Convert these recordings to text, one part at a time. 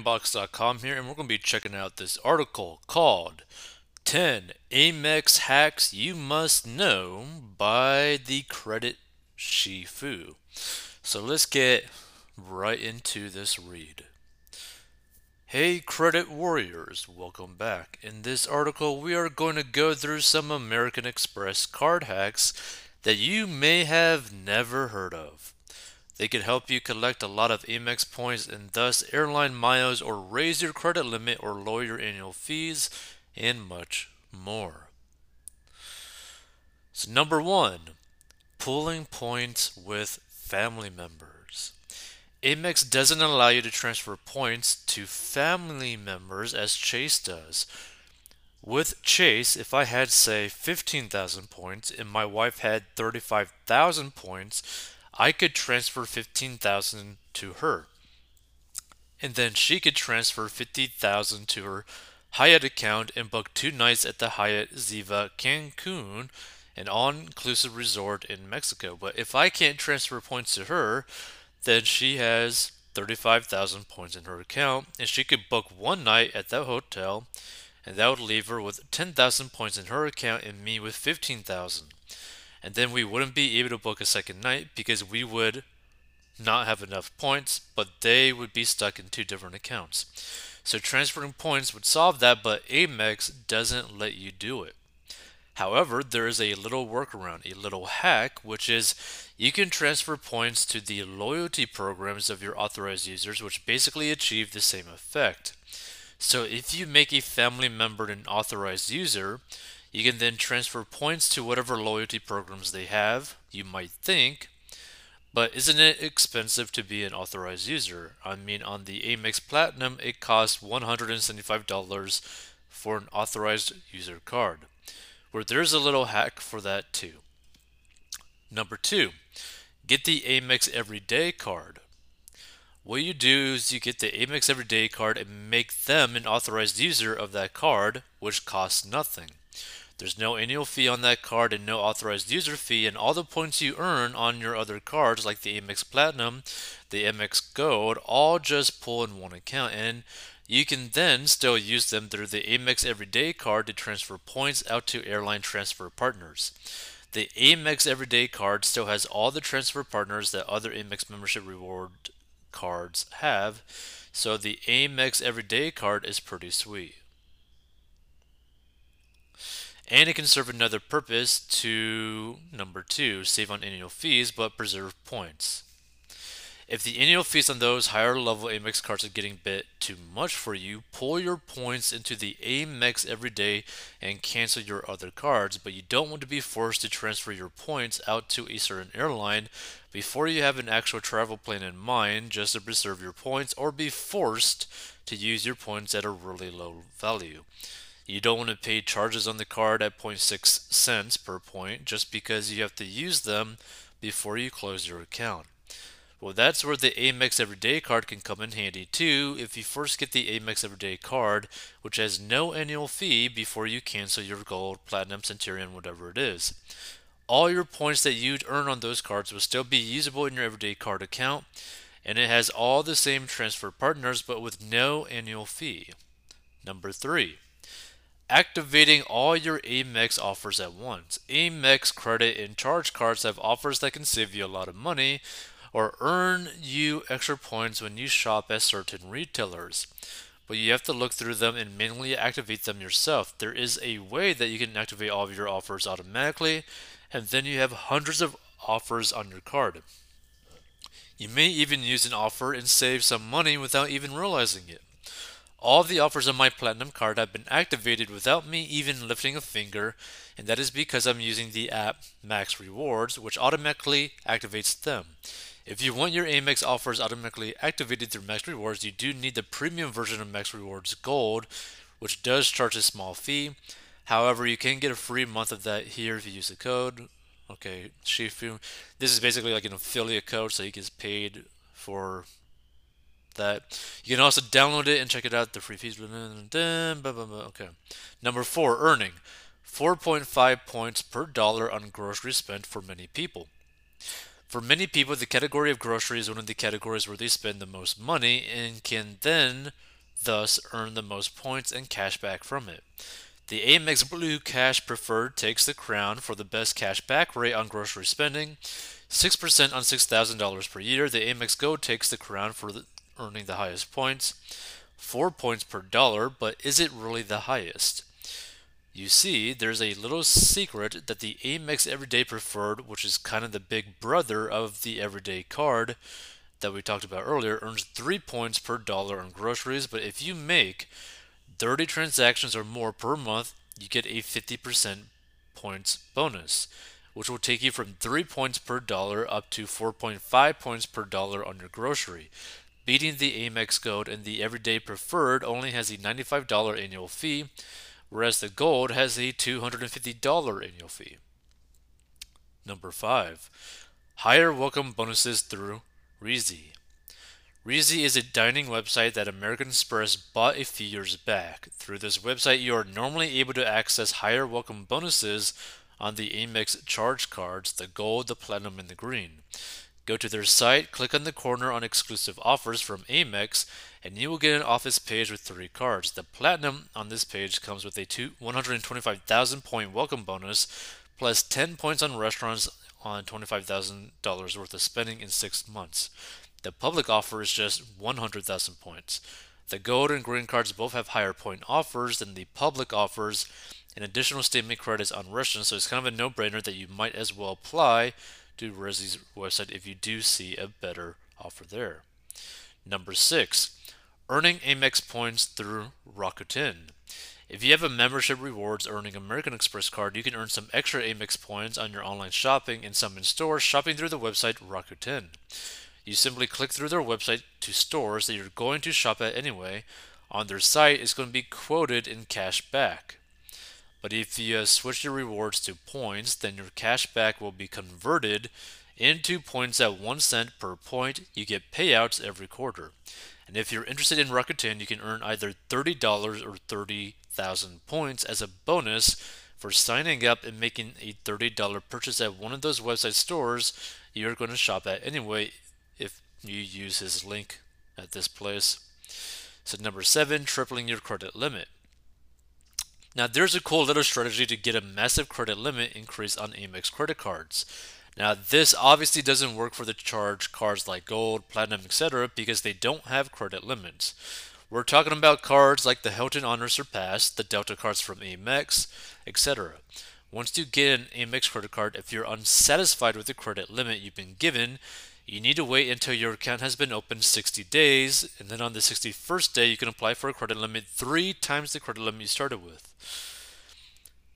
CoinBox.com here, and we're going to be checking out this article called 10 Amex Hacks You Must Know by the Credit Shifu. So let's get right into this read. Hey, credit warriors, welcome back. In this article, we are going to go through some American Express card hacks that you may have never heard of. They can help you collect a lot of Amex points and thus airline miles or raise your credit limit or lower your annual fees and much more. So, number one, pooling points with family members. Amex doesn't allow you to transfer points to family members as Chase does. With Chase, if I had, say, 15,000 points and my wife had 35,000 points, I could transfer 15,000 to her. And then she could transfer 50,000 to her Hyatt account and book two nights at the Hyatt Ziva Cancun, an all-inclusive resort in Mexico. But if I can't transfer points to her, then she has 35,000 points in her account and she could book one night at that hotel and that would leave her with 10,000 points in her account and me with 15,000 and then we wouldn't be able to book a second night because we would not have enough points, but they would be stuck in two different accounts. So transferring points would solve that, but Amex doesn't let you do it. However, there is a little workaround, a little hack, which is you can transfer points to the loyalty programs of your authorized users, which basically achieve the same effect. So if you make a family member an authorized user, you can then transfer points to whatever loyalty programs they have, you might think. But isn't it expensive to be an authorized user? I mean, on the Amex Platinum, it costs $175 for an authorized user card, where there's a little hack for that too. Number two, get the Amex Everyday card. What you do is you get the Amex Everyday card and make them an authorized user of that card, which costs nothing. There's no annual fee on that card and no authorized user fee, and all the points you earn on your other cards, like the Amex Platinum, the Amex Gold, all just pull in one account. And you can then still use them through the Amex Everyday card to transfer points out to airline transfer partners. The Amex Everyday card still has all the transfer partners that other Amex membership reward cards have, so the Amex Everyday card is pretty sweet and it can serve another purpose to number two, save on annual fees but preserve points. If the annual fees on those higher level Amex cards are getting bit too much for you, pull your points into the Amex Everyday and cancel your other cards, but you don't want to be forced to transfer your points out to a certain airline before you have an actual travel plan in mind just to preserve your points or be forced to use your points at a really low value. You don't want to pay charges on the card at 0.6 cents per point just because you have to use them before you close your account. Well, that's where the Amex Everyday card can come in handy too if you first get the Amex Everyday card, which has no annual fee before you cancel your Gold, Platinum, Centurion, whatever it is. All your points that you'd earn on those cards will still be usable in your Everyday card account, and it has all the same transfer partners but with no annual fee. Number 3 activating all your Amex offers at once. Amex credit and charge cards have offers that can save you a lot of money or earn you extra points when you shop at certain retailers. But you have to look through them and manually activate them yourself. There is a way that you can activate all of your offers automatically, and then you have hundreds of offers on your card. You may even use an offer and save some money without even realizing it. All the offers on my Platinum card have been activated without me even lifting a finger, and that is because I'm using the app Max Rewards, which automatically activates them. If you want your Amex offers automatically activated through Max Rewards, you do need the premium version of Max Rewards Gold, which does charge a small fee. However, you can get a free month of that here if you use the code. Okay, Shifu. This is basically like an affiliate code, so he gets paid for that. You can also download it and check it out. The free fees. Okay. Number four, earning 4.5 points per dollar on grocery spent for many people. For many people, the category of groceries is one of the categories where they spend the most money and can then thus earn the most points and cash back from it. The Amex Blue Cash Preferred takes the crown for the best cash back rate on grocery spending, 6% on $6,000 per year. The Amex Gold takes the crown for the, earning the highest points, 4 points per dollar, but is it really the highest? You see, there's a little secret that the Amex Everyday Preferred, which is kind of the big brother of the Everyday Card that we talked about earlier, earns 3 points per dollar on groceries, but if you make 30 transactions or more per month, you get a 50% points bonus, which will take you from 3 points per dollar up to 4.5 points per dollar on your grocery. Beating the Amex Gold and the Everyday Preferred only has a $95 annual fee, whereas the Gold has a $250 annual fee. Number 5. Higher welcome bonuses through Resy. Resy is a dining website that American Express bought a few years back. Through this website, you are normally able to access higher welcome bonuses on the Amex charge cards, the gold, the platinum, and the green. Go to their site, click on the corner on exclusive offers from Amex, and you will get an office page with three cards. The platinum on this page comes with a 125,000 point welcome bonus, plus 10 points on restaurants on $25,000 worth of spending in six months. The public offer is just 100,000 points. The gold and green cards both have higher point offers than the public offers and additional statement credits on restaurants, so it's kind of a no-brainer that you might as well apply to Resy's website if you do see a better offer there. Number six, earning Amex points through Rakuten. If you have a membership rewards earning American Express card, you can earn some extra Amex points on your online shopping and some in store shopping through the website Rakuten. You simply click through their website to stores that you're going to shop at anyway. On their site, it's going to be quoted in cash back. But if you uh, switch your rewards to points, then your cash back will be converted into points at 1 cent per point. You get payouts every quarter. And if you're interested in Rakuten, you can earn either $30 or 30,000 points as a bonus for signing up and making a $30 purchase at one of those website stores you're going to shop at anyway if you use his link at this place. So number seven, tripling your credit limit. Now there's a cool little strategy to get a massive credit limit increase on Amex credit cards. Now this obviously doesn't work for the charge cards like gold, platinum, etc. because they don't have credit limits. We're talking about cards like the Hilton Honor Surpass, the Delta cards from Amex, etc. Once you get an Amex credit card, if you're unsatisfied with the credit limit you've been given, you need to wait until your account has been open 60 days, and then on the 61st day, you can apply for a credit limit three times the credit limit you started with.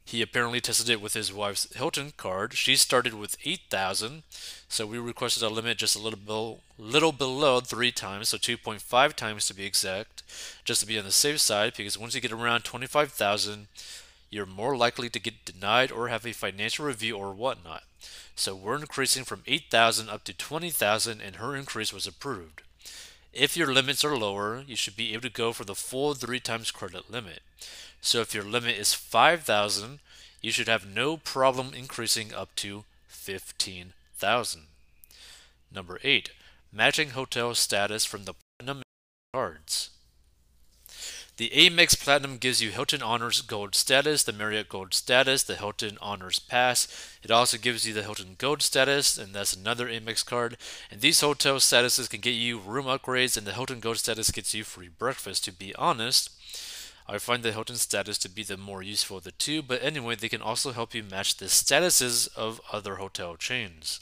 He apparently tested it with his wife's Hilton card. She started with 8,000, so we requested a limit just a little below, little below three times, so 2.5 times to be exact, just to be on the safe side. Because once you get around 25,000, you're more likely to get denied or have a financial review or whatnot. So we're increasing from 8,000 up to 20,000 and her increase was approved. If your limits are lower, you should be able to go for the full 3 times credit limit. So if your limit is 5,000, you should have no problem increasing up to 15,000. Number 8. Matching hotel status from the platinum cards. The Amex Platinum gives you Hilton Honors Gold status, the Marriott Gold status, the Hilton Honors Pass. It also gives you the Hilton Gold status, and that's another Amex card. And these hotel statuses can get you room upgrades, and the Hilton Gold status gets you free breakfast. To be honest, I find the Hilton status to be the more useful of the two, but anyway, they can also help you match the statuses of other hotel chains.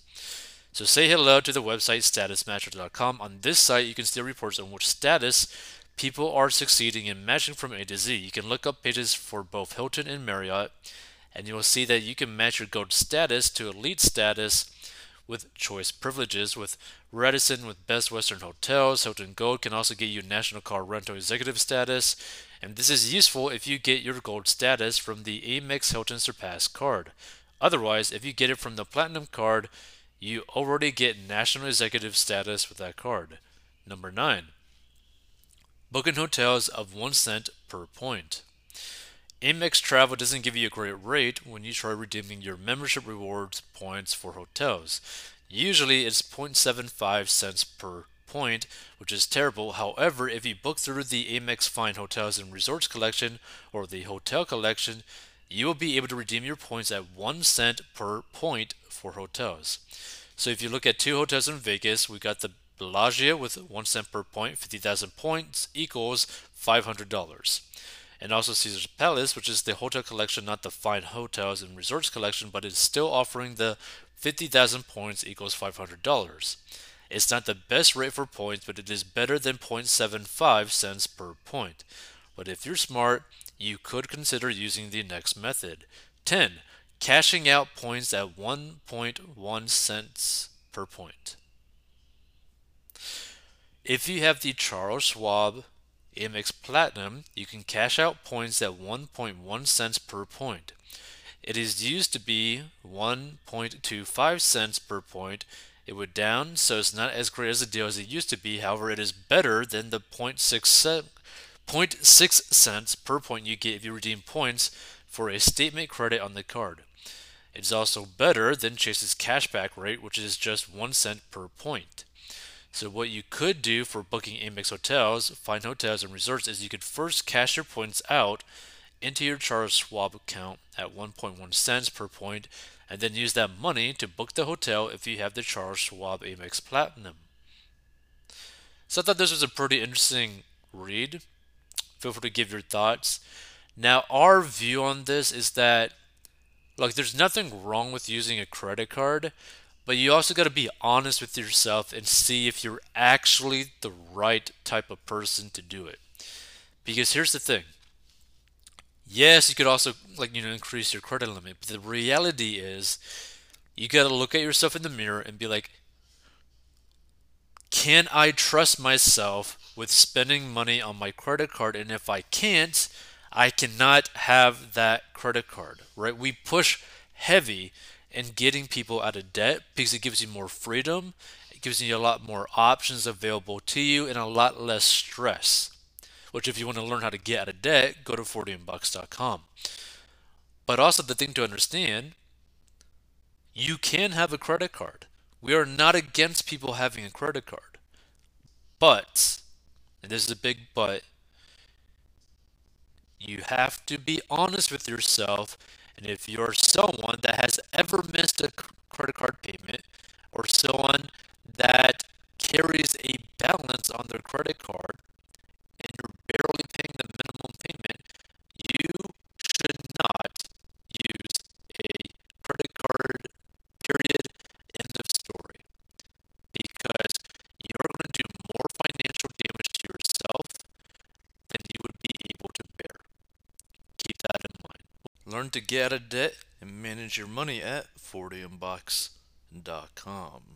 So say hello to the website statusmatcher.com. On this site, you can see reports on which status people are succeeding in matching from A to Z. You can look up pages for both Hilton and Marriott, and you will see that you can match your gold status to elite status with choice privileges. With Radisson, with Best Western Hotels, Hilton Gold can also get you National Car Rental Executive status, and this is useful if you get your gold status from the Amex Hilton Surpass card. Otherwise, if you get it from the Platinum card, you already get National Executive status with that card. Number 9 booking hotels of 1 cent per point. Amex Travel doesn't give you a great rate when you try redeeming your membership rewards points for hotels. Usually it's 0.75 cents per point, which is terrible. However, if you book through the Amex Fine Hotels and Resorts collection or the hotel collection, you will be able to redeem your points at 1 cent per point for hotels. So if you look at two hotels in Vegas, we got the Bellagio with 1 cent per point, 50,000 points equals $500 and also Caesar's Palace, which is the hotel collection, not the fine hotels and resorts collection, but it's still offering the 50,000 points equals $500. It's not the best rate for points, but it is better than 0.75 cents per point. But if you're smart, you could consider using the next method. 10. Cashing out points at 1.1 cents per point. If you have the Charles Schwab Amex Platinum, you can cash out points at 1.1 cents per point. It is used to be 1.25 cents per point. It went down, so it's not as great as a deal as it used to be. However, it is better than the 0.6, 0.6 cents per point you get if you redeem points for a statement credit on the card. It's also better than Chase's cashback rate, which is just 1 cent per point. So what you could do for booking Amex hotels, Fine hotels and resorts is you could first cash your points out into your Charles Schwab account at 1.1 cents per point and then use that money to book the hotel if you have the Charles Schwab Amex Platinum. So I thought this was a pretty interesting read. Feel free to give your thoughts. Now, our view on this is that, like, there's nothing wrong with using a credit card, but you also got to be honest with yourself and see if you're actually the right type of person to do it. Because here's the thing. Yes, you could also like you know increase your credit limit, but the reality is you got to look at yourself in the mirror and be like can I trust myself with spending money on my credit card and if I can't, I cannot have that credit card, right? We push heavy and getting people out of debt because it gives you more freedom, it gives you a lot more options available to you, and a lot less stress. Which, if you want to learn how to get out of debt, go to 40bucks.com. But also, the thing to understand you can have a credit card. We are not against people having a credit card. But, and this is a big but, you have to be honest with yourself and if you're someone that has ever missed a credit card payment or someone that carries a balance on their credit card and you're barely paying the Learn to get of debt and manage your money at 40bucks.com.